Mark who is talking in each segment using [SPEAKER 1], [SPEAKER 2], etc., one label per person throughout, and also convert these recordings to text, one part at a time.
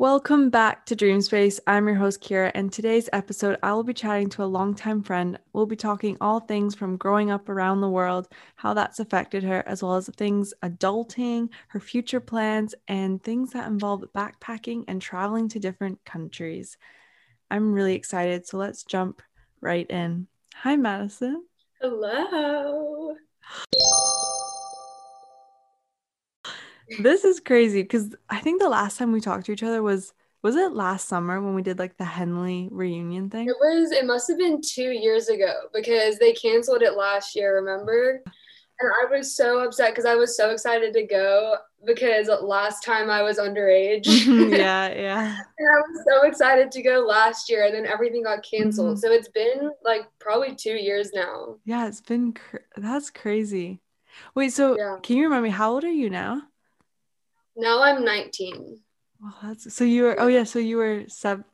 [SPEAKER 1] Welcome back to Dreamspace. I'm your host, Kira, and today's episode, I will be chatting to a longtime friend. We'll be talking all things from growing up around the world, how that's affected her, as well as things adulting, her future plans, and things that involve backpacking and traveling to different countries. I'm really excited, so let's jump right in. Hi, Madison.
[SPEAKER 2] Hello.
[SPEAKER 1] This is crazy because I think the last time we talked to each other was was it last summer when we did like the Henley reunion thing?
[SPEAKER 2] It was it must have been 2 years ago because they canceled it last year, remember? And I was so upset because I was so excited to go because last time I was underage.
[SPEAKER 1] yeah, yeah.
[SPEAKER 2] and I was so excited to go last year and then everything got canceled. Mm-hmm. So it's been like probably 2 years now.
[SPEAKER 1] Yeah, it's been cr- that's crazy. Wait, so yeah. can you remind me how old are you now?
[SPEAKER 2] Now I'm 19.
[SPEAKER 1] Well, that's so you were. Oh yeah, so you were seven.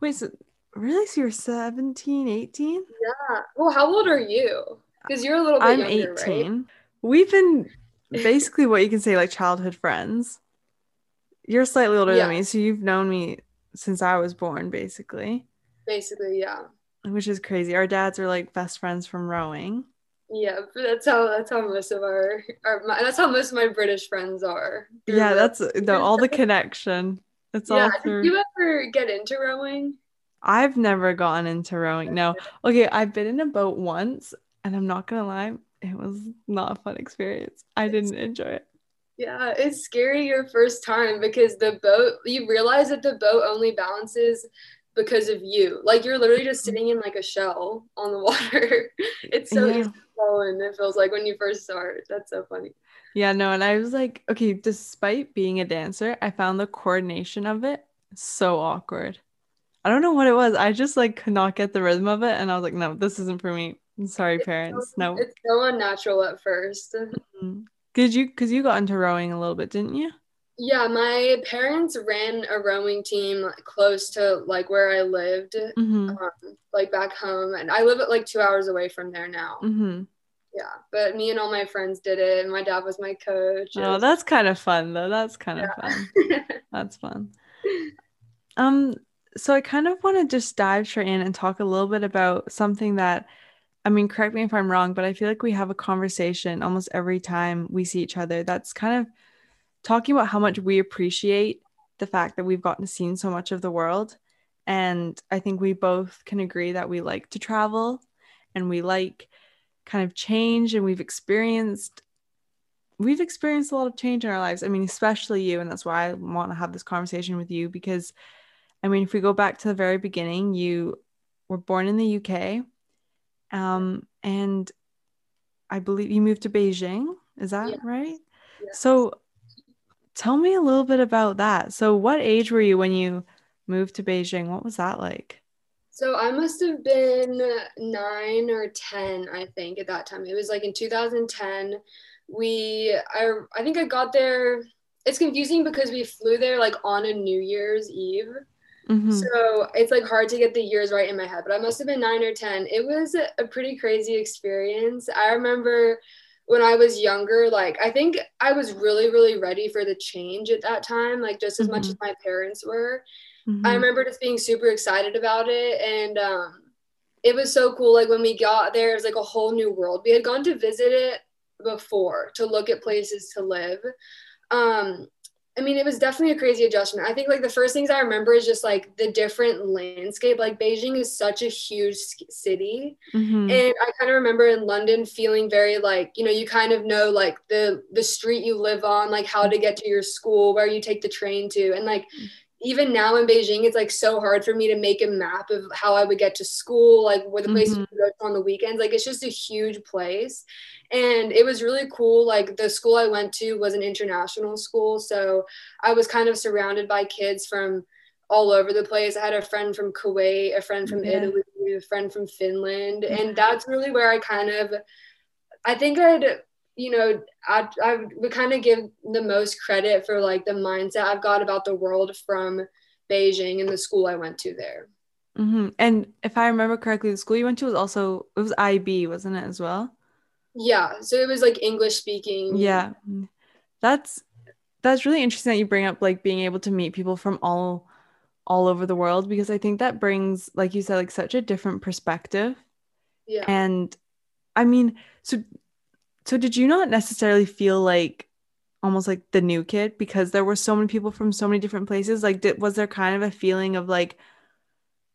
[SPEAKER 1] Wait, so really? So you're 17, 18?
[SPEAKER 2] Yeah. Well, how old are you? Because you're a little bit I'm younger, 18. Right?
[SPEAKER 1] We've been basically what you can say like childhood friends. You're slightly older yeah. than me, so you've known me since I was born, basically.
[SPEAKER 2] Basically, yeah.
[SPEAKER 1] Which is crazy. Our dads are like best friends from rowing.
[SPEAKER 2] Yeah, that's how that's how most of our, our my, that's how most of my British friends are.
[SPEAKER 1] Yeah, that's the all the connection. It's yeah, all through.
[SPEAKER 2] Did you ever get into rowing?
[SPEAKER 1] I've never gotten into rowing. No. Okay, I've been in a boat once, and I'm not gonna lie, it was not a fun experience. I didn't enjoy it.
[SPEAKER 2] Yeah, it's scary your first time because the boat you realize that the boat only balances because of you. Like you're literally just mm. sitting in like a shell on the water. it's so yeah. easy fall. It feels like when you first start. That's so funny.
[SPEAKER 1] Yeah, no, and I was like, okay, despite being a dancer, I found the coordination of it so awkward. I don't know what it was. I just like could not get the rhythm of it, and I was like, no, this isn't for me. I'm sorry, it's parents.
[SPEAKER 2] So,
[SPEAKER 1] no,
[SPEAKER 2] it's so unnatural at 1st
[SPEAKER 1] mm-hmm. Did you? Because you got into rowing a little bit, didn't you?
[SPEAKER 2] Yeah, my parents ran a rowing team close to like where I lived, mm-hmm. um, like back home, and I live at like two hours away from there now. Mm-hmm. Yeah, but me and all my friends did it, and my dad was my coach.
[SPEAKER 1] Oh, that's kind of fun though. That's kind of yeah. fun. that's fun. Um, so I kind of want to just dive straight in and talk a little bit about something that I mean, correct me if I'm wrong, but I feel like we have a conversation almost every time we see each other that's kind of talking about how much we appreciate the fact that we've gotten to see so much of the world. And I think we both can agree that we like to travel and we like kind of change and we've experienced we've experienced a lot of change in our lives. I mean, especially you, and that's why I want to have this conversation with you because I mean, if we go back to the very beginning, you were born in the UK. Um, and I believe you moved to Beijing. Is that right? So Tell me a little bit about that. So, what age were you when you moved to Beijing? What was that like?
[SPEAKER 2] So, I must have been nine or 10, I think, at that time. It was like in 2010. We, I, I think I got there. It's confusing because we flew there like on a New Year's Eve. Mm-hmm. So it's like hard to get the years right in my head, but I must have been nine or 10. It was a pretty crazy experience. I remember when I was younger, like I think I was really, really ready for the change at that time, like just as mm-hmm. much as my parents were. Mm-hmm. I remember just being super excited about it. And um, it was so cool. Like when we got there, it was like a whole new world. We had gone to visit it before to look at places to live. Um, I mean, it was definitely a crazy adjustment. I think like the first things I remember is just like the different landscape. Like Beijing is such a huge city, mm-hmm. and I kind of remember in London feeling very like you know you kind of know like the the street you live on, like how to get to your school, where you take the train to, and like even now in Beijing, it's like so hard for me to make a map of how I would get to school, like where the places mm-hmm. go on the weekends. Like it's just a huge place. And it was really cool. Like the school I went to was an international school. So I was kind of surrounded by kids from all over the place. I had a friend from Kuwait, a friend from yeah. Italy, a friend from Finland. Yeah. And that's really where I kind of, I think I'd you know, I, I would kind of give the most credit for like the mindset I've got about the world from Beijing and the school I went to there.
[SPEAKER 1] Mm-hmm. And if I remember correctly, the school you went to was also it was IB, wasn't it as well?
[SPEAKER 2] Yeah, so it was like English speaking.
[SPEAKER 1] Yeah, that's that's really interesting that you bring up like being able to meet people from all all over the world because I think that brings, like you said, like such a different perspective.
[SPEAKER 2] Yeah.
[SPEAKER 1] And I mean, so so did you not necessarily feel like almost like the new kid because there were so many people from so many different places? Like did was there kind of a feeling of like,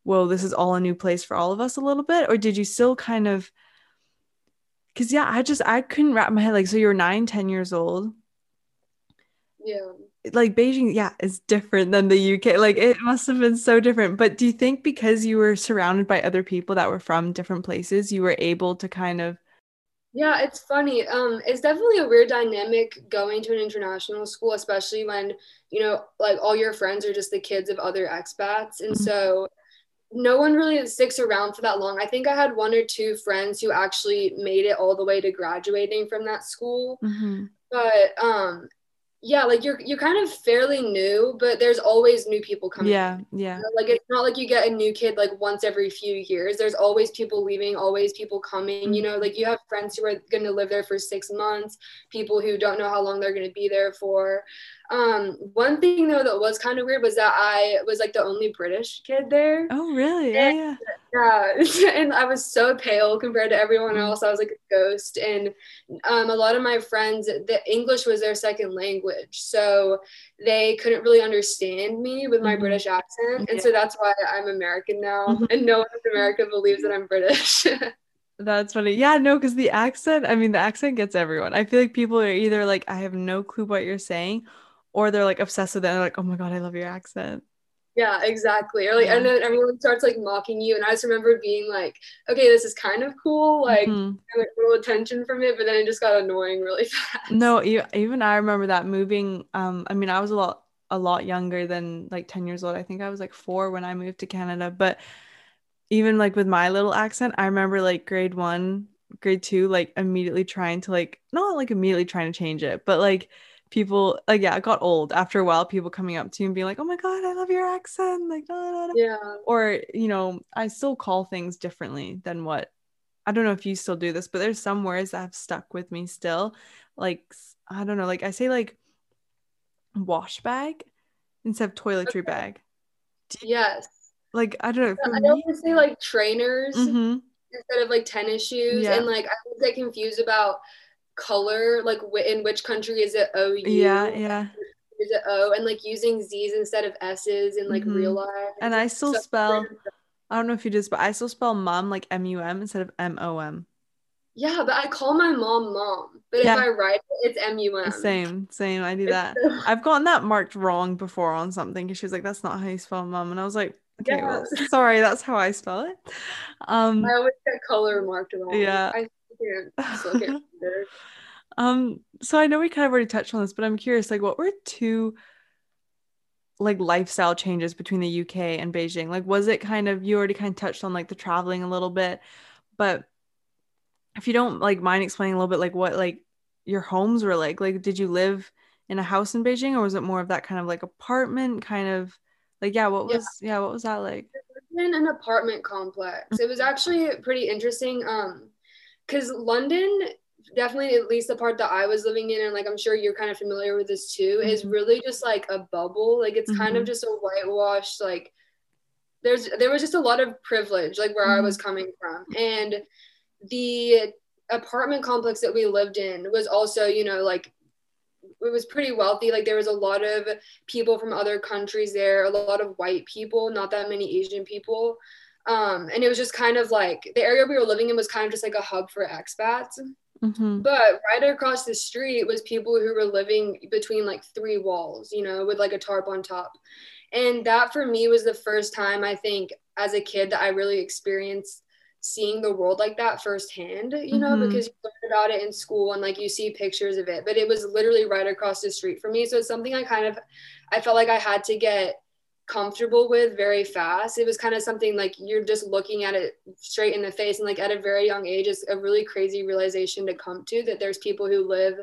[SPEAKER 1] whoa, this is all a new place for all of us a little bit? Or did you still kind of because yeah, I just I couldn't wrap my head like so you're nine, ten years old.
[SPEAKER 2] Yeah
[SPEAKER 1] like Beijing, yeah, is different than the UK. Like it must have been so different. But do you think because you were surrounded by other people that were from different places, you were able to kind of
[SPEAKER 2] yeah, it's funny. Um, it's definitely a weird dynamic going to an international school, especially when, you know, like all your friends are just the kids of other expats. And mm-hmm. so no one really sticks around for that long. I think I had one or two friends who actually made it all the way to graduating from that school.
[SPEAKER 1] Mm-hmm.
[SPEAKER 2] But um, yeah like you're you're kind of fairly new but there's always new people coming
[SPEAKER 1] yeah yeah.
[SPEAKER 2] like it's not like you get a new kid like once every few years. There's always people leaving always people coming mm-hmm. you know? Like you have friends who are going to live there for six months people who don't know how long they're going to be there for um, one thing though that was kind of weird was that I was like the only British kid there.
[SPEAKER 1] Oh, really? And, yeah,
[SPEAKER 2] yeah. and I was so pale compared to everyone mm. else. I was like a ghost. And um, a lot of my friends, the English was their second language, so they couldn't really understand me with my mm-hmm. British accent. And yeah. so that's why I'm American now, mm-hmm. and no one in America believes that I'm British.
[SPEAKER 1] That's funny. Yeah, no, because the accent, I mean, the accent gets everyone. I feel like people are either like, I have no clue what you're saying, or they're like obsessed with it and like, oh my god, I love your accent.
[SPEAKER 2] Yeah, exactly. Or like, yeah. and then everyone starts like mocking you, and I just remember being like, okay, this is kind of cool, like, mm-hmm. like a little attention from it, but then it just got annoying really fast.
[SPEAKER 1] No, even I remember that moving. Um, I mean, I was a lot a lot younger than like 10 years old. I think I was like four when I moved to Canada, but even like with my little accent, I remember like grade one, grade two, like immediately trying to like not like immediately trying to change it, but like people like yeah, it got old after a while. People coming up to you and being like, "Oh my god, I love your accent!" Like,
[SPEAKER 2] nah, nah, nah. yeah.
[SPEAKER 1] Or you know, I still call things differently than what I don't know if you still do this, but there's some words that have stuck with me still. Like I don't know, like I say like wash bag instead of toiletry okay. bag.
[SPEAKER 2] yes.
[SPEAKER 1] Like I don't know.
[SPEAKER 2] I
[SPEAKER 1] me,
[SPEAKER 2] always say like trainers
[SPEAKER 1] mm-hmm.
[SPEAKER 2] instead of like tennis shoes, yeah. and like I always get confused about color like in which country is it ou
[SPEAKER 1] yeah yeah.
[SPEAKER 2] Is it o? And like using z's instead of s's in like mm-hmm. real life.
[SPEAKER 1] And i still so spell i don't know if you just but i still spell mom like m-u-m instead of m-o-m
[SPEAKER 2] yeah but i call my mom mom. But yeah. if i write it it's m-u-m
[SPEAKER 1] same same. I do that. i've gotten that marked wrong before on something because she was like that's not how you spell mom. And i was like okay yeah. well sorry that's how i spell it. Um
[SPEAKER 2] i always get color marked wrong.
[SPEAKER 1] Yeah.
[SPEAKER 2] I
[SPEAKER 1] um, so I know we kind of already touched on this, but I'm curious, like, what were two like lifestyle changes between the UK and Beijing? Like, was it kind of you already kind of touched on like the traveling a little bit, but if you don't like mind explaining a little bit, like what like your homes were like, like did you live in a house in Beijing or was it more of that kind of like apartment kind of like yeah, what was yeah, yeah what was that like?
[SPEAKER 2] In an apartment complex. It was actually pretty interesting. Um because London definitely at least the part that I was living in and like I'm sure you're kind of familiar with this too mm-hmm. is really just like a bubble like it's mm-hmm. kind of mm-hmm. just a whitewashed like there's there was just a lot of privilege like where mm-hmm. I was coming from and the apartment complex that we lived in was also you know like it was pretty wealthy like there was a lot of people from other countries there a lot of white people not that many Asian people um, and it was just kind of like the area we were living in was kind of just like a hub for expats.
[SPEAKER 1] Mm-hmm.
[SPEAKER 2] But right across the street was people who were living between like three walls, you know, with like a tarp on top. And that for me was the first time I think as a kid that I really experienced seeing the world like that firsthand, you know, mm-hmm. because you learn about it in school and like you see pictures of it. But it was literally right across the street for me. So it's something I kind of I felt like I had to get comfortable with very fast. It was kind of something like you're just looking at it straight in the face. And like at a very young age, it's a really crazy realization to come to that there's people who live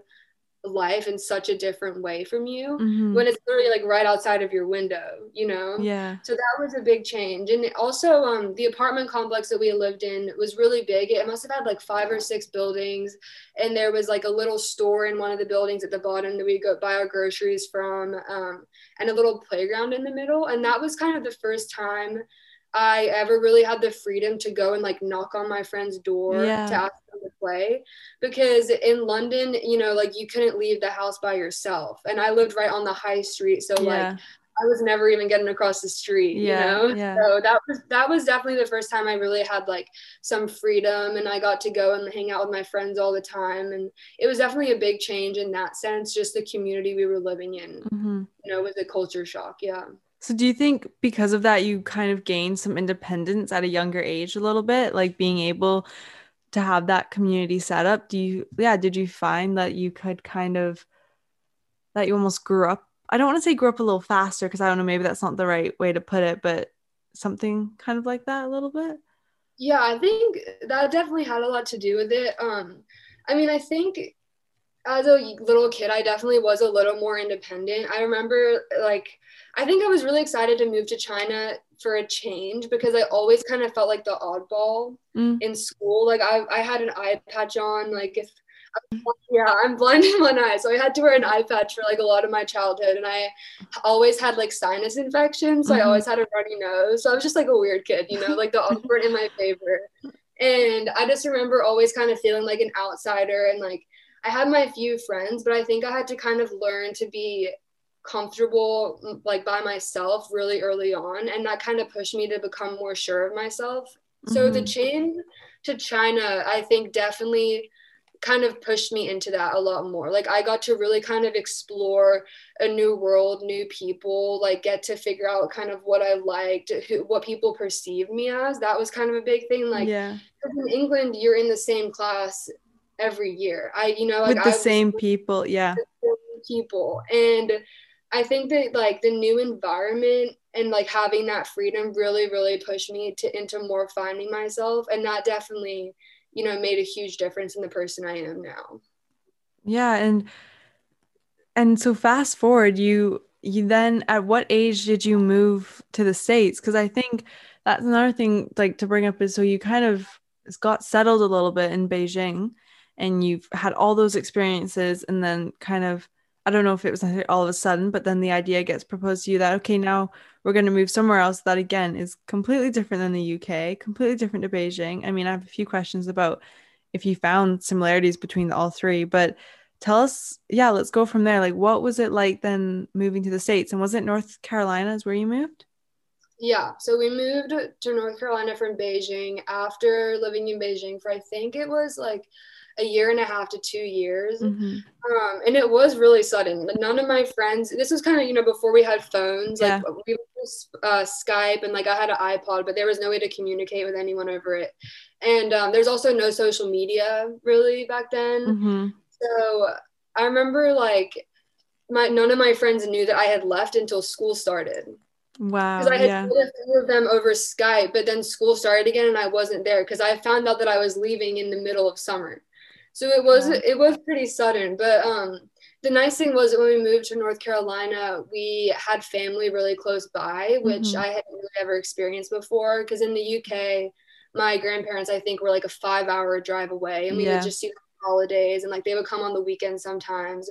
[SPEAKER 2] life in such a different way from you mm-hmm. when it's literally like right outside of your window you know?
[SPEAKER 1] Yeah.
[SPEAKER 2] So that was a big change. And also um the apartment complex that we lived in was really big. It must have had like five or six buildings. And there was like a little store in one of the buildings at the bottom that we go buy our groceries from um and a little playground in the middle. And that was kind of the first time I ever really had the freedom to go and like knock on my friend's door yeah. to ask them to play. Because in London, you know, like you couldn't leave the house by yourself. And I lived right on the high street. So yeah. like I was never even getting across the street, yeah, you know? Yeah. So that was that was definitely the first time I really had like some freedom and I got to go and hang out with my friends all the time. And it was definitely a big change in that sense, just the community we were living in. Mm-hmm. You know, it was a culture shock. Yeah.
[SPEAKER 1] So do you think because of that you kind of gained some independence at a younger age a little bit, like being able to have that community set up? Do you yeah, did you find that you could kind of that you almost grew up? I don't want to say grew up a little faster because I don't know, maybe that's not the right way to put it, but something kind of like that a little bit?
[SPEAKER 2] Yeah, I think that definitely had a lot to do with it. Um I mean, I think as a little kid, I definitely was a little more independent. I remember like I think I was really excited to move to China for a change because I always kind of felt like the oddball mm. in school. Like I, I had an eye patch on, like if yeah, I'm blind in one eye, so I had to wear an eye patch for like a lot of my childhood, and I always had like sinus infections, so mm-hmm. I always had a runny nose. So I was just like a weird kid, you know, like the awkward in my favor. And I just remember always kind of feeling like an outsider, and like I had my few friends, but I think I had to kind of learn to be comfortable mm, like by myself really early on and that kind of pushed me to become more sure of myself. Mm-hmm. so the mm-hmm. change to china i think definitely kind of pushed me into that a lot more. Like i got to really kind of explore a new world new people like get to figure out kind of what i liked who, what people perceive me as. That was kind of a big thing like
[SPEAKER 1] yeah.
[SPEAKER 2] in england you're in the same class every year. I you know like
[SPEAKER 1] with the same people yeah.
[SPEAKER 2] people and I think that like the new environment and like having that freedom really, really pushed me to into more finding myself. And that definitely, you know, made a huge difference in the person I am now.
[SPEAKER 1] Yeah. And and so fast forward, you you then at what age did you move to the States? Because I think that's another thing like to bring up is so you kind of got settled a little bit in Beijing and you've had all those experiences and then kind of I don't know if it was all of a sudden, but then the idea gets proposed to you that, okay, now we're going to move somewhere else that again is completely different than the UK, completely different to Beijing. I mean, I have a few questions about if you found similarities between all three, but tell us, yeah, let's go from there. Like, what was it like then moving to the States? And was it North Carolina is where you moved?
[SPEAKER 2] Yeah, so we moved to North Carolina from Beijing after living in Beijing for I think it was like a year and a half to two years. Mm-hmm. Um, and it was really sudden. None of my friends, this was kind of, you know, before we had phones, yeah. like we uh, Skype and like I had an iPod, but there was no way to communicate with anyone over it. And um, there's also no social media really back then. Mm-hmm. So I remember like my, none of my friends knew that I had left until school started.
[SPEAKER 1] Wow.
[SPEAKER 2] Because I had yeah. told a few of them over Skype, but then school started again and I wasn't there because I found out that I was leaving in the middle of summer. So it was yeah. it was pretty sudden, but um the nice thing was when we moved to North Carolina, we had family really close by, which mm-hmm. I hadn't really ever experienced before. Because in the UK, my grandparents, I think, were like a five hour drive away, and we yeah. would just see them holidays, and like they would come on the weekends sometimes.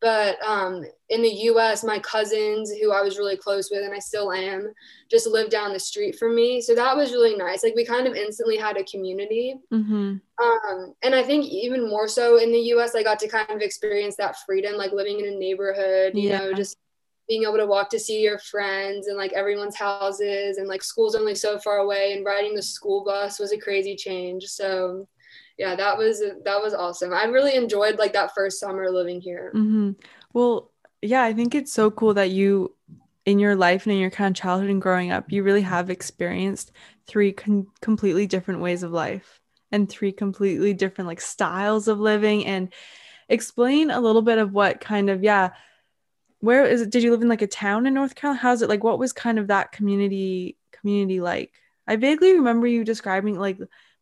[SPEAKER 2] But um, in the US, my cousins, who I was really close with and I still am, just lived down the street from me. So that was really nice. Like we kind of instantly had a community. Mm-hmm. Um, and I think even more so in the US, I got to kind of experience that freedom, like living in a neighborhood, you yeah. know, just being able to walk to see your friends and like everyone's houses and like school's only so far away and riding the school bus was a crazy change. So yeah, that was that was awesome. I really enjoyed like that first summer living here.
[SPEAKER 1] Mm-hmm. Well, yeah, I think it's so cool that you in your life and in your kind of childhood and growing up, you really have experienced three con- completely different ways of life and three completely different like styles of living and explain a little bit of what kind of yeah where is it did you live in like a town in north carolina how's it like what was kind of that community community like i vaguely remember you describing like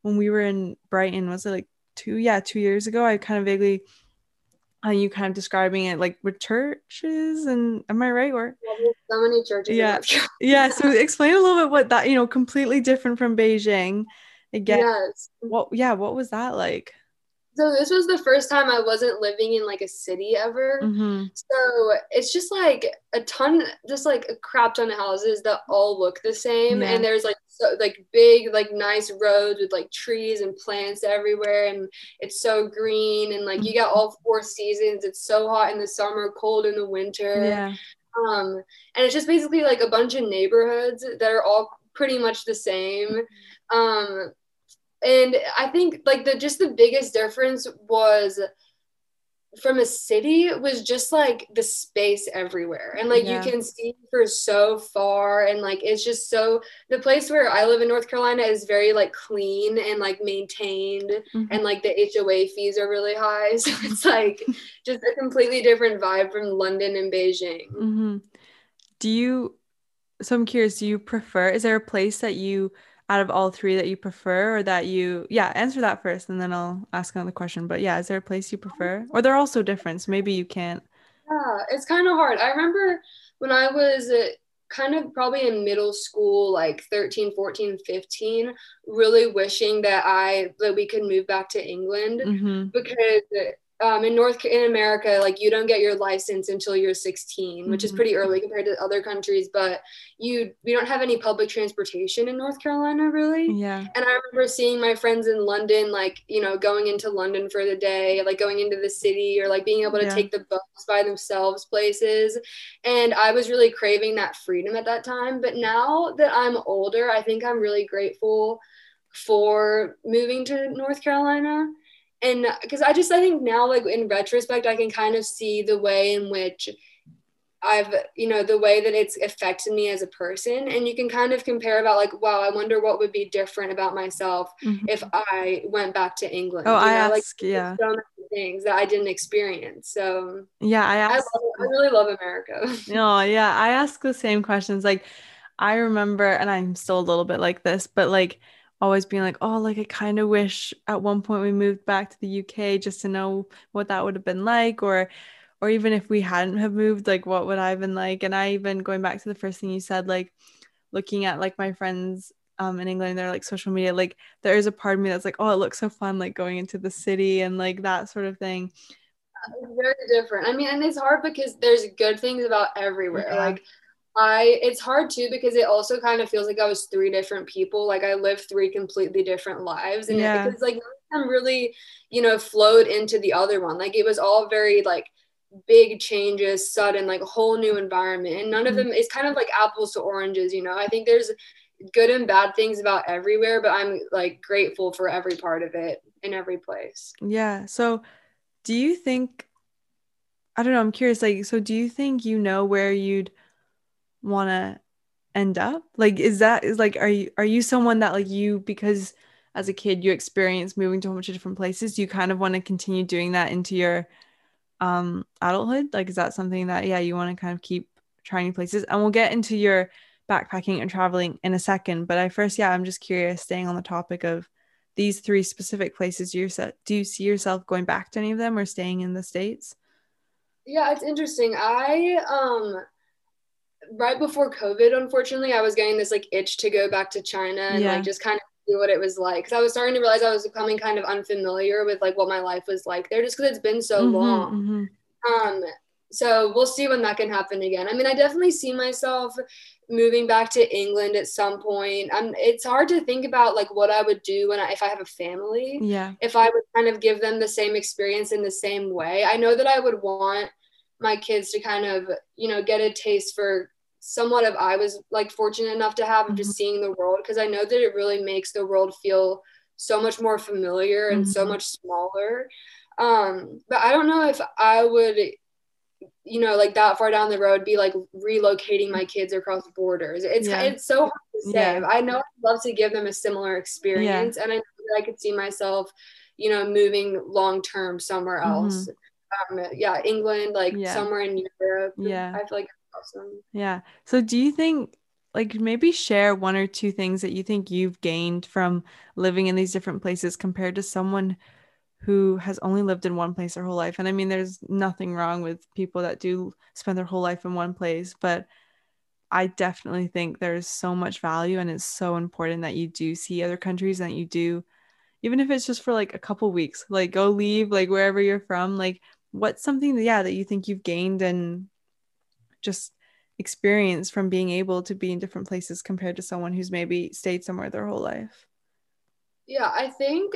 [SPEAKER 1] when we were in Brighton, was it like two? Yeah, two years ago. I kind of vaguely uh, you kind of describing it like with churches and am I right or?
[SPEAKER 2] Yeah, so many churches
[SPEAKER 1] yeah. Yeah so explain a little bit what that you know completely different from Beijing. Again yes. what yeah what was that like
[SPEAKER 2] so this was the first time I wasn't living in like a city ever. Mm-hmm. So it's just like a ton, just like a crap ton of houses that all look the same, yeah. and there's like so like big like nice roads with like trees and plants everywhere, and it's so green, and like you get all four seasons. It's so hot in the summer, cold in the winter.
[SPEAKER 1] Yeah.
[SPEAKER 2] Um, and it's just basically like a bunch of neighborhoods that are all pretty much the same. Um, and i think like the just the biggest difference was from a city was just like the space everywhere and like yeah. you can see for so far and like it's just so the place where i live in north carolina is very like clean and like maintained mm-hmm. and like the hoa fees are really high so it's like just a completely different vibe from london and beijing
[SPEAKER 1] mm-hmm. do you so i'm curious do you prefer is there a place that you out of all three that you prefer or that you yeah answer that first and then i'll ask another question. But yeah is there a place you prefer? Or they're all so different so maybe you can't.
[SPEAKER 2] Yeah it's kind of hard. I remember when i was uh, kind of probably in middle school like 13 14 15 really wishing that i that we could move back to england mm-hmm. because um, in North in America, like you don't get your license until you're 16, mm-hmm. which is mm-hmm. pretty early compared to other countries. But you we don't have any public transportation in North Carolina, really.
[SPEAKER 1] Yeah.
[SPEAKER 2] And I remember seeing my friends in London, like you know, going into London for the day, like going into the city, or like being able to yeah. take the bus by themselves places. And I was really craving that freedom at that time. But now that I'm older, I think I'm really grateful for moving to North Carolina and because I just I think now like in retrospect I can kind of see the way in which I've you know the way that it's affected me as a person and you can kind of compare about like wow I wonder what would be different about myself mm-hmm. if I went back to England.
[SPEAKER 1] Oh, I
[SPEAKER 2] know?
[SPEAKER 1] ask, like yeah.
[SPEAKER 2] So many things that I didn't experience. So
[SPEAKER 1] yeah, I ask,
[SPEAKER 2] I, love, I really love America.
[SPEAKER 1] no, yeah, I ask the same questions. Like I remember, and I'm still a little bit like this, but like always being like, oh, like I kind of wish at one point we moved back to the UK just to know what that would have been like, or or even if we hadn't have moved, like what would I have been like? And I even going back to the first thing you said, like looking at like my friends um in England, they're like social media, like there is a part of me that's like, oh, it looks so fun, like going into the city and like that sort of thing.
[SPEAKER 2] It's very different. I mean, and it's hard because there's good things about everywhere. Yeah. Like I it's hard too because it also kind of feels like I was three different people. Like I lived three completely different lives. And yeah. it, because like I'm really, you know, flowed into the other one. Like it was all very like big changes, sudden, like a whole new environment. And none of mm-hmm. them is kind of like apples to oranges, you know. I think there's good and bad things about everywhere, but I'm like grateful for every part of it in every place.
[SPEAKER 1] Yeah. So do you think I don't know, I'm curious, like, so do you think you know where you'd want to end up? Like is that is like are you are you someone that like you because as a kid you experience moving to a bunch of different places you kind of want to continue doing that into your um adulthood? Like is that something that yeah you want to kind of keep trying places? And we'll get into your backpacking and traveling in a second but i first yeah i'm just curious staying on the topic of these three specific places you set do you see yourself going back to any of them or staying in the states?
[SPEAKER 2] Yeah it's interesting. I um right before COVID, unfortunately, I was getting this like itch to go back to China and yeah. like just kind of see what it was like. Cause I was starting to realize I was becoming kind of unfamiliar with like what my life was like there just because it's been so mm-hmm, long. Mm-hmm. Um, so we'll see when that can happen again. I mean, I definitely see myself moving back to England at some point. Um, it's hard to think about like what I would do when I, if I have a family.
[SPEAKER 1] Yeah.
[SPEAKER 2] If I would kind of give them the same experience in the same way, I know that I would want my kids to kind of you know get a taste for somewhat of I was like fortunate enough to have of just mm-hmm. seeing the world because I know that it really makes the world feel so much more familiar and mm-hmm. so much smaller. Um, but I don't know if I would, you know, like that far down the road, be like relocating my kids across borders. It's yeah. it's so hard to say. Yeah. I know I'd love to give them a similar experience, yeah. and I know that I could see myself, you know, moving long term somewhere else. Mm-hmm. Um, yeah, England, like somewhere in Europe.
[SPEAKER 1] Yeah,
[SPEAKER 2] I feel like awesome.
[SPEAKER 1] Yeah. So do you think like maybe share one or two things that you think you've gained from living in these different places compared to someone who has only lived in one place their whole life. And I mean, there's nothing wrong with people that do spend their whole life in one place, but I definitely think there's so much value and it's so important that you do see other countries and that you do even if it's just for like a couple weeks, like go leave like wherever you're from, like what's something yeah that you think you've gained and just experience from being able to be in different places compared to someone who's maybe stayed somewhere their whole life?
[SPEAKER 2] Yeah, I think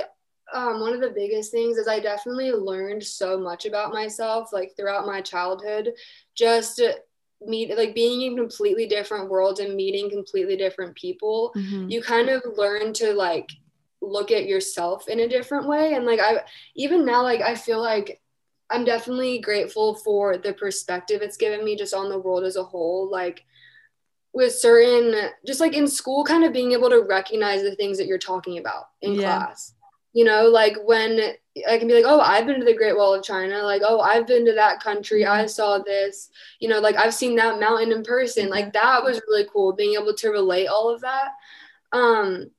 [SPEAKER 2] um, one of the biggest things is I definitely learned so much about myself, like throughout my childhood, just meet like being in completely different worlds and meeting completely different people. Mm-hmm. You kind of learn to like look at yourself in a different way, and like I even now like I feel like I'm definitely grateful for the perspective it's given me just on the world as a whole. Like with certain just like in school kind of being able to recognize the things that you're talking about in yeah. class. You know like when i can be like oh i've been to the great wall of china like oh i've been to that country. I saw this. You know like i've seen that mountain in person. Like that was really cool being able to relate all of that. Um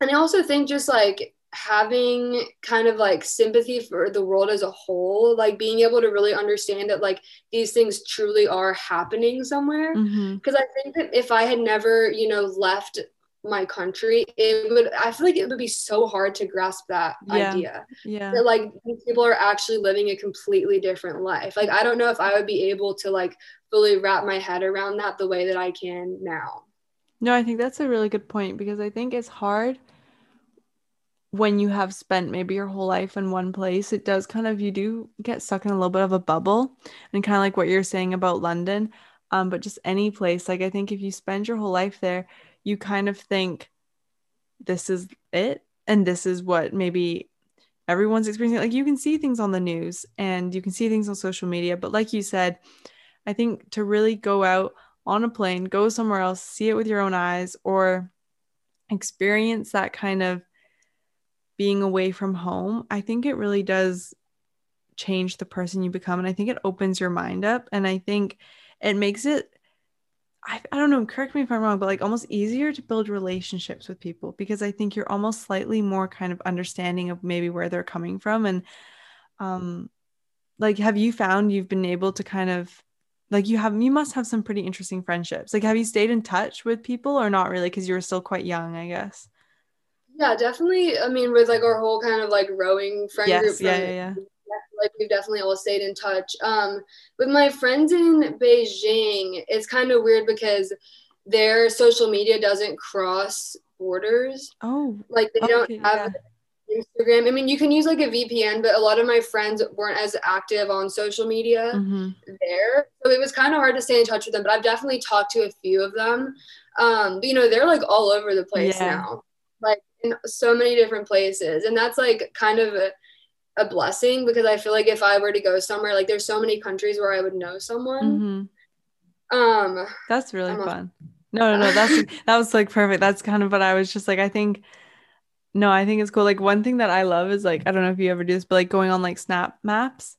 [SPEAKER 2] and i also think just like having kind of like sympathy for the world as a whole like being able to really understand that like these things truly are happening somewhere. Because mm-hmm. i think that if i had never you know left my country it would i feel like it would be so hard to grasp that yeah. idea.
[SPEAKER 1] Yeah.
[SPEAKER 2] That like people are actually living a completely different life. Like i don't know if i would be able to like fully wrap my head around that the way that i can now.
[SPEAKER 1] No i think that's a really good point because i think it's hard when you have spent maybe your whole life in one place, it does kind of you do get stuck in a little bit of a bubble and kind of like what you're saying about London. Um, but just any place, like I think if you spend your whole life there, you kind of think this is it and this is what maybe everyone's experiencing. Like you can see things on the news and you can see things on social media, but like you said, I think to really go out on a plane, go somewhere else, see it with your own eyes, or experience that kind of being away from home, I think it really does change the person you become. And I think it opens your mind up. And I think it makes it, I, I don't know, correct me if I'm wrong, but like almost easier to build relationships with people because I think you're almost slightly more kind of understanding of maybe where they're coming from. And um, like, have you found you've been able to kind of, like you have you must have some pretty interesting friendships like have you stayed in touch with people or not really because you were still quite young i guess
[SPEAKER 2] yeah, definitely. I mean, with like our whole kind of like rowing friend
[SPEAKER 1] yes,
[SPEAKER 2] group.
[SPEAKER 1] Yeah, yeah, yeah.
[SPEAKER 2] Like we've definitely all stayed in touch. Um, with my friends in Beijing, it's kind of weird because their social media doesn't cross borders.
[SPEAKER 1] Oh,
[SPEAKER 2] like they okay, don't have yeah. Instagram. I mean, you can use like a VPN, but a lot of my friends weren't as active on social media mm-hmm. there, so it was kind of hard to stay in touch with them. But I've definitely talked to a few of them. Um, but, you know, they're like all over the place yeah. now. Like in so many different places. And that's like kind of a, a blessing because I feel like if I were to go somewhere, like there's so many countries where I would know someone. Mm-hmm. Um
[SPEAKER 1] that's really fun. No, no, no, that's that was like perfect. That's kind of what I was just like, I think no, I think it's cool. Like one thing that I love is like I don't know if you ever do this, but like going on like snap maps.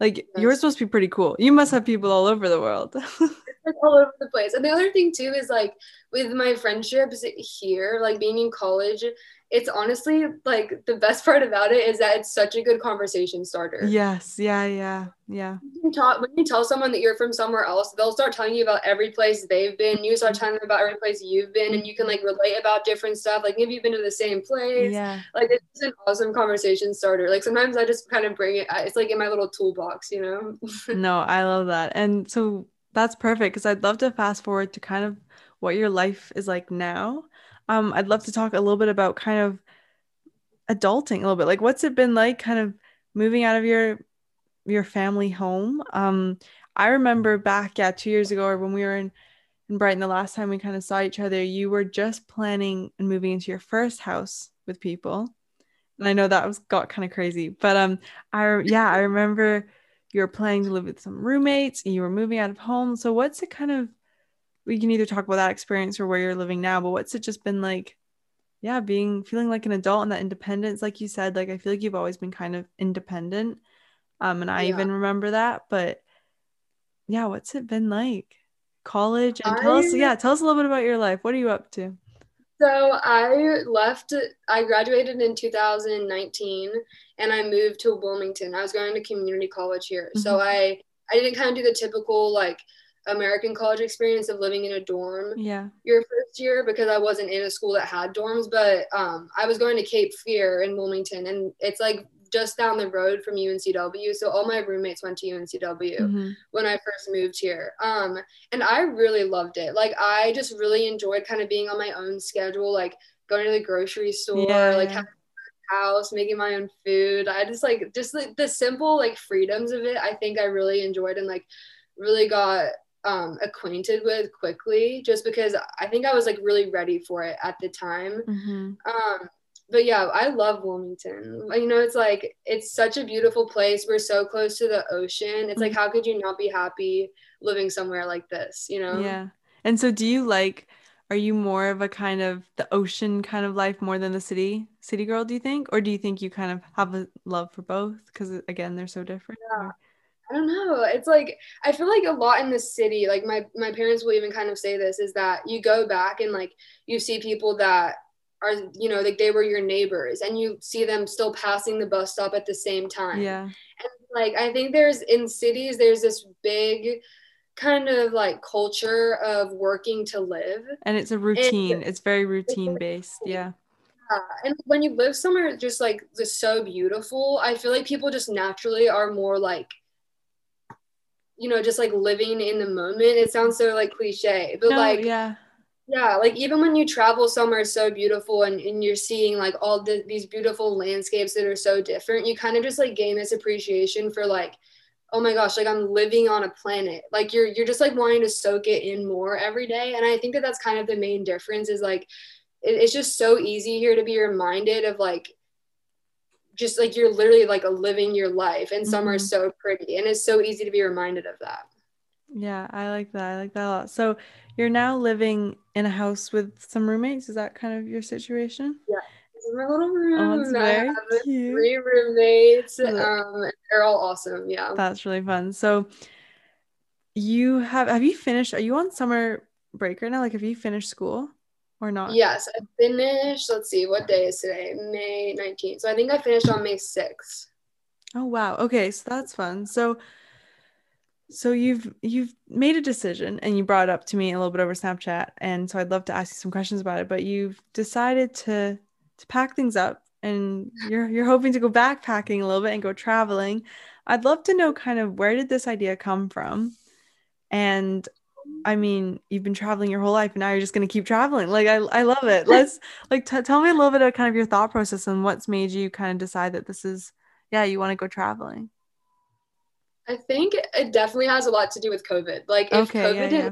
[SPEAKER 1] Like yes. you're supposed to be pretty cool. You must have people all over the world.
[SPEAKER 2] all over the place. And the other thing too is like with my friendships here, like being in college, it's honestly like the best part about it is that it's such a good conversation starter.
[SPEAKER 1] Yes. Yeah. Yeah. Yeah.
[SPEAKER 2] You talk, when you tell someone that you're from somewhere else, they'll start telling you about every place they've been. You start telling them about every place you've been, and you can like relate about different stuff. Like maybe you've been to the same place.
[SPEAKER 1] Yeah.
[SPEAKER 2] Like it's an awesome conversation starter. Like sometimes I just kind of bring it. It's like in my little toolbox, you know.
[SPEAKER 1] no, I love that. And so that's perfect because I'd love to fast forward to kind of what your life is like now. Um, I'd love to talk a little bit about kind of adulting a little bit. Like, what's it been like, kind of moving out of your your family home? Um, I remember back, yeah, two years ago, or when we were in in Brighton, the last time we kind of saw each other, you were just planning and moving into your first house with people, and I know that was got kind of crazy, but um, I yeah, I remember you were planning to live with some roommates and you were moving out of home. So what's it kind of we can either talk about that experience or where you're living now, but what's it just been like? Yeah, being feeling like an adult and that independence, like you said, like I feel like you've always been kind of independent. Um, and I yeah. even remember that, but yeah, what's it been like? College and I... tell us, yeah, tell us a little bit about your life. What are you up to?
[SPEAKER 2] So I left, I graduated in 2019 and I moved to Wilmington. I was going to community college here. Mm-hmm. So I, I didn't kind of do the typical like American college experience of living in a dorm
[SPEAKER 1] yeah.
[SPEAKER 2] your first year because I wasn't in a school that had dorms, but um, I was going to Cape Fear in Wilmington and it's like just down the road from UNCW. So all my roommates went to UNCW mm-hmm. when I first moved here. Um, and I really loved it. Like I just really enjoyed kind of being on my own schedule, like going to the grocery store, yeah, like yeah. house, making my own food. I just like just like the simple like freedoms of it. I think I really enjoyed and like really got um, acquainted with quickly just because I think I was like really ready for it at the time. Mm-hmm. Um, but yeah, I love Wilmington. You know, it's like it's such a beautiful place. We're so close to the ocean. It's like mm-hmm. how could you not be happy living somewhere like this, you know?
[SPEAKER 1] Yeah. And so do you like are you more of a kind of the ocean kind of life more than the city city girl, do you think? Or do you think you kind of have a love for both cuz again, they're so different?
[SPEAKER 2] Yeah. I don't know. It's like I feel like a lot in the city, like my my parents will even kind of say this is that you go back and like you see people that are you know like they were your neighbors and you see them still passing the bus stop at the same time.
[SPEAKER 1] Yeah.
[SPEAKER 2] And like i think there's in cities there's this big kind of like culture of working to live.
[SPEAKER 1] And it's a routine. And it's very routine it's based. Yeah.
[SPEAKER 2] Yeah, and when you live somewhere just like just so beautiful, I feel like people just naturally are more like, you know, just like living in the moment. It sounds so like cliche, but no, like,
[SPEAKER 1] yeah,
[SPEAKER 2] yeah like even when you travel somewhere so beautiful and, and you're seeing like all the, these beautiful landscapes that are so different you kind of just like gain this appreciation for like oh my gosh like i'm living on a planet like you're you're just like wanting to soak it in more every day and i think that that's kind of the main difference is like it, it's just so easy here to be reminded of like just like you're literally like a living your life and somewhere mm-hmm. so pretty and it's so easy to be reminded of that
[SPEAKER 1] yeah i like that i like that a lot so you're now living in a house with some roommates. Is that kind of your situation?
[SPEAKER 2] Yeah. My little room.
[SPEAKER 1] Oh, it's very cute.
[SPEAKER 2] Three roommates. Um, they're all awesome. Yeah.
[SPEAKER 1] That's really fun. So you have have you finished are you on summer break right now? Like have you finished school or not?
[SPEAKER 2] Yes, I finished. Let's see, what day is today? May 19th. So I think I finished on May 6th.
[SPEAKER 1] Oh wow. Okay, so that's fun. So so you've you've made a decision and you brought it up to me a little bit over Snapchat and so I'd love to ask you some questions about it but you've decided to to pack things up and you're you're hoping to go backpacking a little bit and go traveling. I'd love to know kind of where did this idea come from? And I mean, you've been traveling your whole life and now you're just going to keep traveling. Like I I love it. Let's like t- tell me a little bit of kind of your thought process and what's made you kind of decide that this is yeah, you want to go traveling.
[SPEAKER 2] I think it definitely has a lot to do with COVID. Like if okay, COVID yeah, didn't yeah.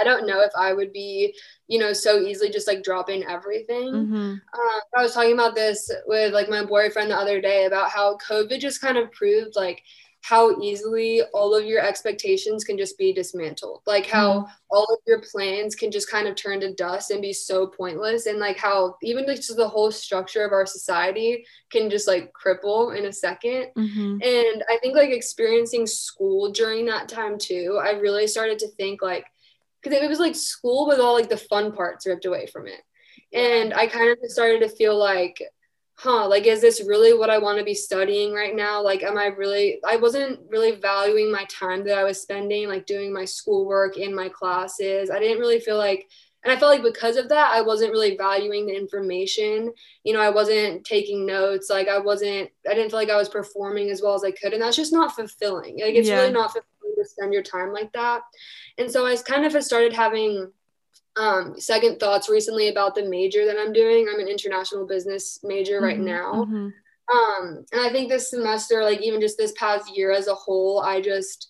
[SPEAKER 2] I don't know if I would be, you know, so easily just like dropping everything. Mm-hmm. Um, I was talking about this with like my boyfriend the other day about how COVID just kind of proved like how easily all of your expectations can just be dismantled. Like how mm-hmm. all of your plans can just kind of turn to dust and be so pointless. And like how even like just the whole structure of our society can just like cripple in a 2nd mm-hmm. and i think like experiencing school during that time too i really started to think like because it was like school with all like the fun parts ripped away from it. And i kind of started to feel like huh, like, is this really what I want to be studying right now? Like, am I really, I wasn't really valuing my time that I was spending, like doing my schoolwork in my classes. I didn't really feel like, and I felt like because of that, I wasn't really valuing the information. You know, I wasn't taking notes. Like, I wasn't, I didn't feel like I was performing as well as I could. And that's just not fulfilling. Like, it's yeah. really not fulfilling to spend your time like that. And so I kind of started having um, second thoughts recently about the major that I'm doing. I'm an international business major mm-hmm, right now. Mm-hmm. Um, and I think this semester, like even just this past year as a whole, I just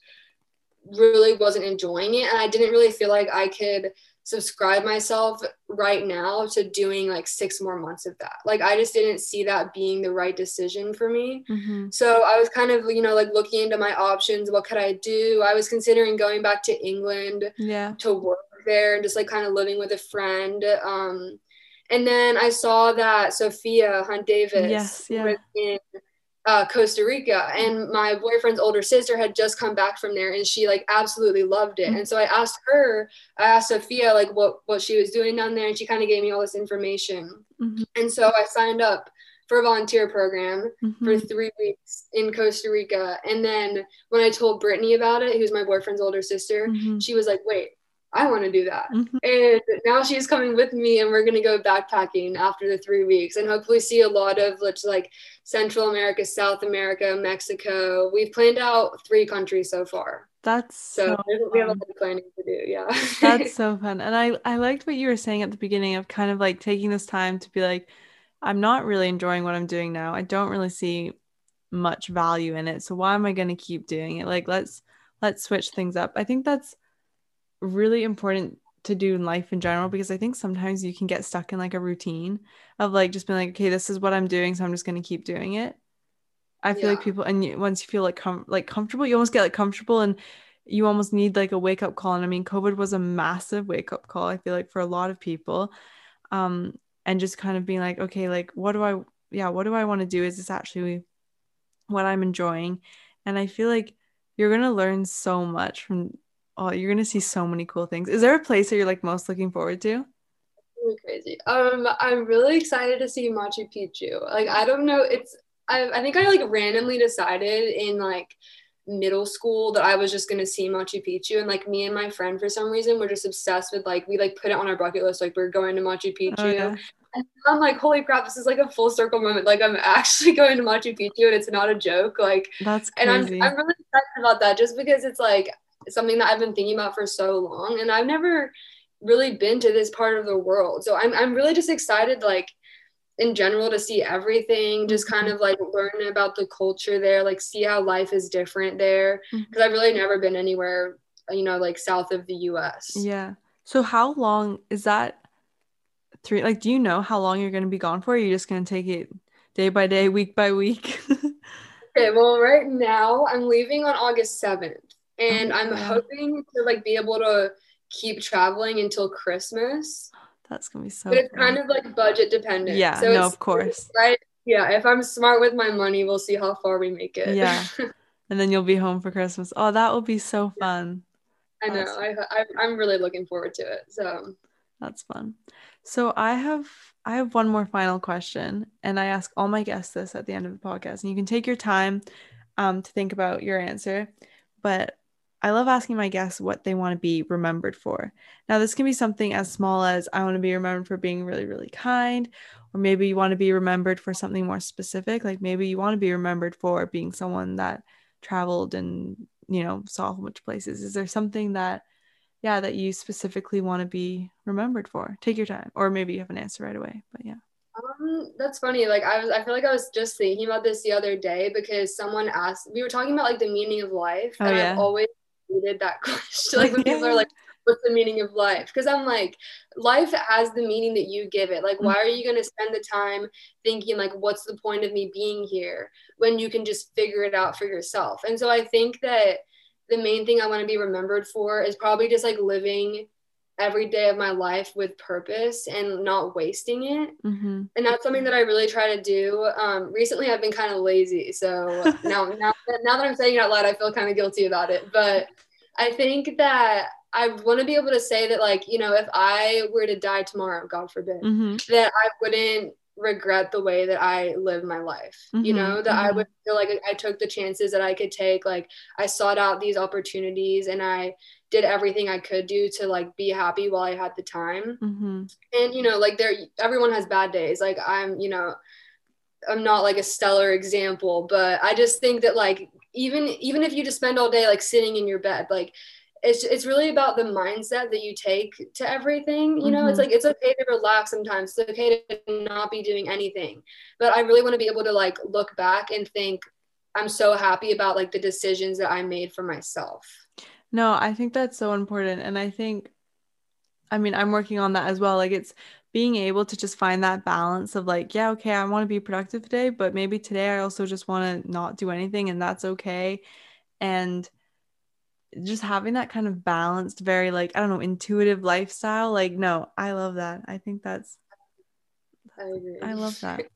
[SPEAKER 2] really wasn't enjoying it. And I didn't really feel like I could subscribe myself right now to doing like six more months of that. Like I just didn't see that being the right decision for me. Mm-hmm. So I was kind of, you know, like looking into my options. What could I do? I was considering going back to England
[SPEAKER 1] yeah.
[SPEAKER 2] to work there and just like kind of living with a friend. Um, and then I saw that Sophia Hunt Davis
[SPEAKER 1] yes, yeah.
[SPEAKER 2] in uh, Costa Rica, and my boyfriend's older sister had just come back from there, and she like absolutely loved it. Mm-hmm. And so I asked her, I asked Sophia like what what she was doing down there, and she kind of gave me all this information. Mm-hmm. And so I signed up for a volunteer program mm-hmm. for three weeks in Costa Rica. And then when I told Brittany about it, who's my boyfriend's older sister, mm-hmm. she was like, "Wait, I want to do that. Mm-hmm. And now she's coming with me, and we're going to go backpacking after the three weeks and hopefully see a lot of like Central America, South America, Mexico. We've planned out three countries so far.
[SPEAKER 1] That's so, so
[SPEAKER 2] we have a lot of planning to do. Yeah.
[SPEAKER 1] That's so fun. And I, I liked what you were saying at the beginning of kind of like taking this time to be like, I'm not really enjoying what I'm doing now. I don't really see much value in it. So why am I going to keep doing it? Like, let's, let's switch things up. I think that's really important to do in life in general because I think sometimes you can get stuck in like a routine of like just being like, okay, this is what I'm doing, so I'm just gonna keep doing it. I feel yeah. like people, and you, once you feel like com- like comfortable, you almost get like comfortable, and you almost need like a wake up call. And I mean, COVID was a massive wake up call. I feel like for a lot of people, um, and just kind of being like, okay, like what do I, yeah, what do I want to do? Is this actually what I'm enjoying? And I feel like you're gonna learn so much from Oh, you're gonna see so many cool things. Is there a place that you're like most looking forward to?
[SPEAKER 2] Really crazy. Um, I'm really excited to see Machu Picchu. Like, I don't know. It's I, I think I like randomly decided in like middle school that I was just gonna see Machu Picchu, and like me and my friend for some reason were just obsessed with like we like put it on our bucket list like we're going to Machu Picchu. Oh, yeah. And I'm like, holy crap, this is like a full circle moment. Like I'm actually going to Machu Picchu and it's not a joke. Like
[SPEAKER 1] that's crazy.
[SPEAKER 2] and I'm I'm really excited about that just because it's like something that I've been thinking about for so long. And I've never really been to this part of the world. So I'm, I'm really just excited, like, in general, to see everything, just kind mm-hmm. of like learn about the culture there, like, see how life is different there. Because mm-hmm. I've really never been anywhere, you know, like south of the US.
[SPEAKER 1] Yeah. So, how long is that? Three, like, do you know how long you're going to be gone for? Or are you just going to take it day by day, week by week?
[SPEAKER 2] okay, well, right now I'm leaving on August 7th and oh, I'm yeah. hoping to like be able to keep traveling until Christmas.
[SPEAKER 1] That's gonna be so.
[SPEAKER 2] But it's fun. kind of like budget dependent.
[SPEAKER 1] Yeah, so no, of course.
[SPEAKER 2] Right. Yeah, if I'm smart with my money, we'll see how far we make it.
[SPEAKER 1] Yeah, and then you'll be home for Christmas. Oh, that will be so fun.
[SPEAKER 2] I know. I, I I'm really looking forward to it. So
[SPEAKER 1] that's fun. So I have I have one more final question, and I ask all my guests this at the end of the podcast, and you can take your time um, to think about your answer. But I love asking my guests what they want to be remembered for. Now, this can be something as small as I want to be remembered for being really, really kind, or maybe you want to be remembered for something more specific. Like maybe you want to be remembered for being someone that traveled and, you know, saw a whole bunch of places. Is there something that, yeah, that you specifically want to be remembered for? Take your time, or maybe you have an answer right away, but yeah.
[SPEAKER 2] Um, that's funny. Like I was, I feel like I was just thinking about this the other day because someone asked. We were talking about like the meaning of life, oh, and yeah. I've always hated that question. like when people are like, what's the meaning of life? Because I'm like, life has the meaning that you give it. Like, mm. why are you going to spend the time thinking, like, what's the point of me being here when you can just figure it out for yourself? And so I think that the main thing I want to be remembered for is probably just like living every day of my life with purpose and not wasting it. Mm-hmm. And that's something that I really try to do. Um, recently, I've been kind of lazy. So now, now, now that I'm saying it out loud, I feel kind of guilty about it. But I think that I want to be able to say that, like, you know, if I were to die tomorrow, God forbid, mm-hmm. that I wouldn't regret the way that I live my life. Mm-hmm. You know, that mm-hmm. I would feel like I took the chances that I could take. Like, I sought out these opportunities and I did everything I could do to like be happy while I had the time. Mm-hmm. And you know, like there, everyone has bad days. Like I'm, you know, I'm not like a stellar example, but I just think that like even even if you just spend all day like sitting in your bed, like it's it's really about the mindset that you take to everything. You know, mm-hmm. it's like it's okay to relax sometimes. It's okay to not be doing anything. But I really want to be able to like look back and think I'm so happy about like the decisions that I made for myself.
[SPEAKER 1] No, I think that's so important. And I think, I mean, I'm working on that as well. Like, it's being able to just find that balance of like, yeah, okay, I want to be productive today, but maybe today I also just want to not do anything and that's okay. And just having that kind of balanced, very like, I don't know, intuitive lifestyle. Like, no, I love that. I think that's,
[SPEAKER 2] I agree.
[SPEAKER 1] I love that.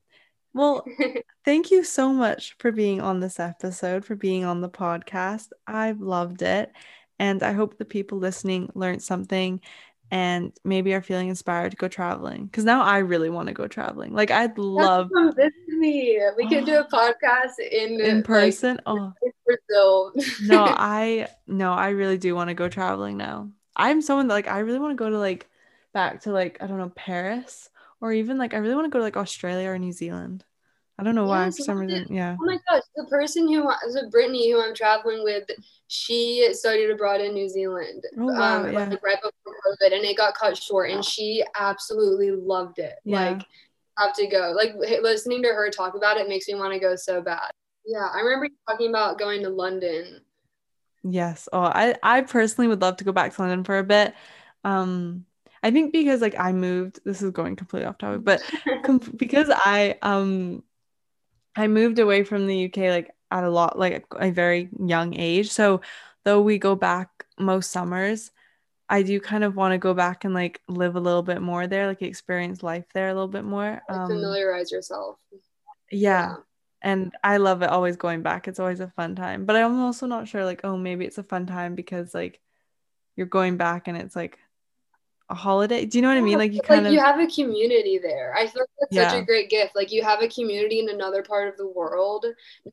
[SPEAKER 1] Well, thank you so much for being on this episode, for being on the podcast. I've loved it. And I hope the people listening learned something and maybe are feeling inspired to go traveling. Because now I really want to go traveling. Like I'd love
[SPEAKER 2] Come visit me. We can do a podcast in
[SPEAKER 1] in person.
[SPEAKER 2] Like,
[SPEAKER 1] oh
[SPEAKER 2] in Brazil.
[SPEAKER 1] no, I no, I really do want to go traveling now. I'm someone that like I really want to go to like back to like I don't know Paris or even like I really want to go to like Australia or New Zealand. I don't know why
[SPEAKER 2] Yes,
[SPEAKER 1] for some reason. Yeah.
[SPEAKER 2] Oh my gosh, the person who so Brittany, who I'm traveling with, she studied abroad in New Zealand.
[SPEAKER 1] Oh, wow,
[SPEAKER 2] um,
[SPEAKER 1] yeah.
[SPEAKER 2] like right before COVID, and it got cut short, and she absolutely loved it.
[SPEAKER 1] Yeah.
[SPEAKER 2] Like, have to go. Like listening to her talk about it makes me want to go so bad. Yeah, I remember you talking about going to London.
[SPEAKER 1] Yes. Oh, I I personally would love to go back to London for a bit. Um I think because like I moved, this is going completely off topic, but com- because I um I moved away from the UK like at a lot like a very young age. So though we go back most summers, I do kind of want to go back and like live a little bit more there, like experience life there a little bit more. Um
[SPEAKER 2] familiarize yourself.
[SPEAKER 1] yeah. And I love it always going back. It's always a fun time. But I'm also not sure like oh maybe it's a fun time because like you're going back and it's like a holiday. Do you know what I mean? Like you kind
[SPEAKER 2] like
[SPEAKER 1] of
[SPEAKER 2] you have a community there. I feel like that's such a great gift. Like you have a community in another part of the world.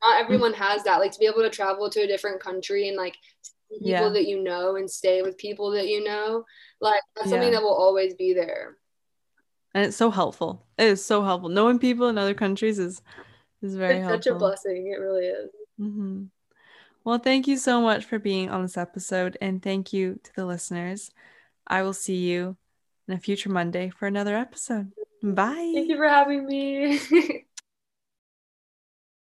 [SPEAKER 2] Not
[SPEAKER 1] Mm.
[SPEAKER 2] everyone has that. Like to be able to travel to a different country and like see people
[SPEAKER 1] Yeah.
[SPEAKER 2] that you know and stay with people that you know. Like that's something
[SPEAKER 1] Yeah.
[SPEAKER 2] that will always be there.
[SPEAKER 1] and it's so helpful. It is so helpful. Knowing people in other countries is is very
[SPEAKER 2] it's
[SPEAKER 1] helpful.
[SPEAKER 2] such a blessing. It really is.
[SPEAKER 1] hmm Well, thank you so much for being on this episode, and thank you to the listeners. I will see you in a future Monday for another episode. Bye.
[SPEAKER 2] Thank you for having me.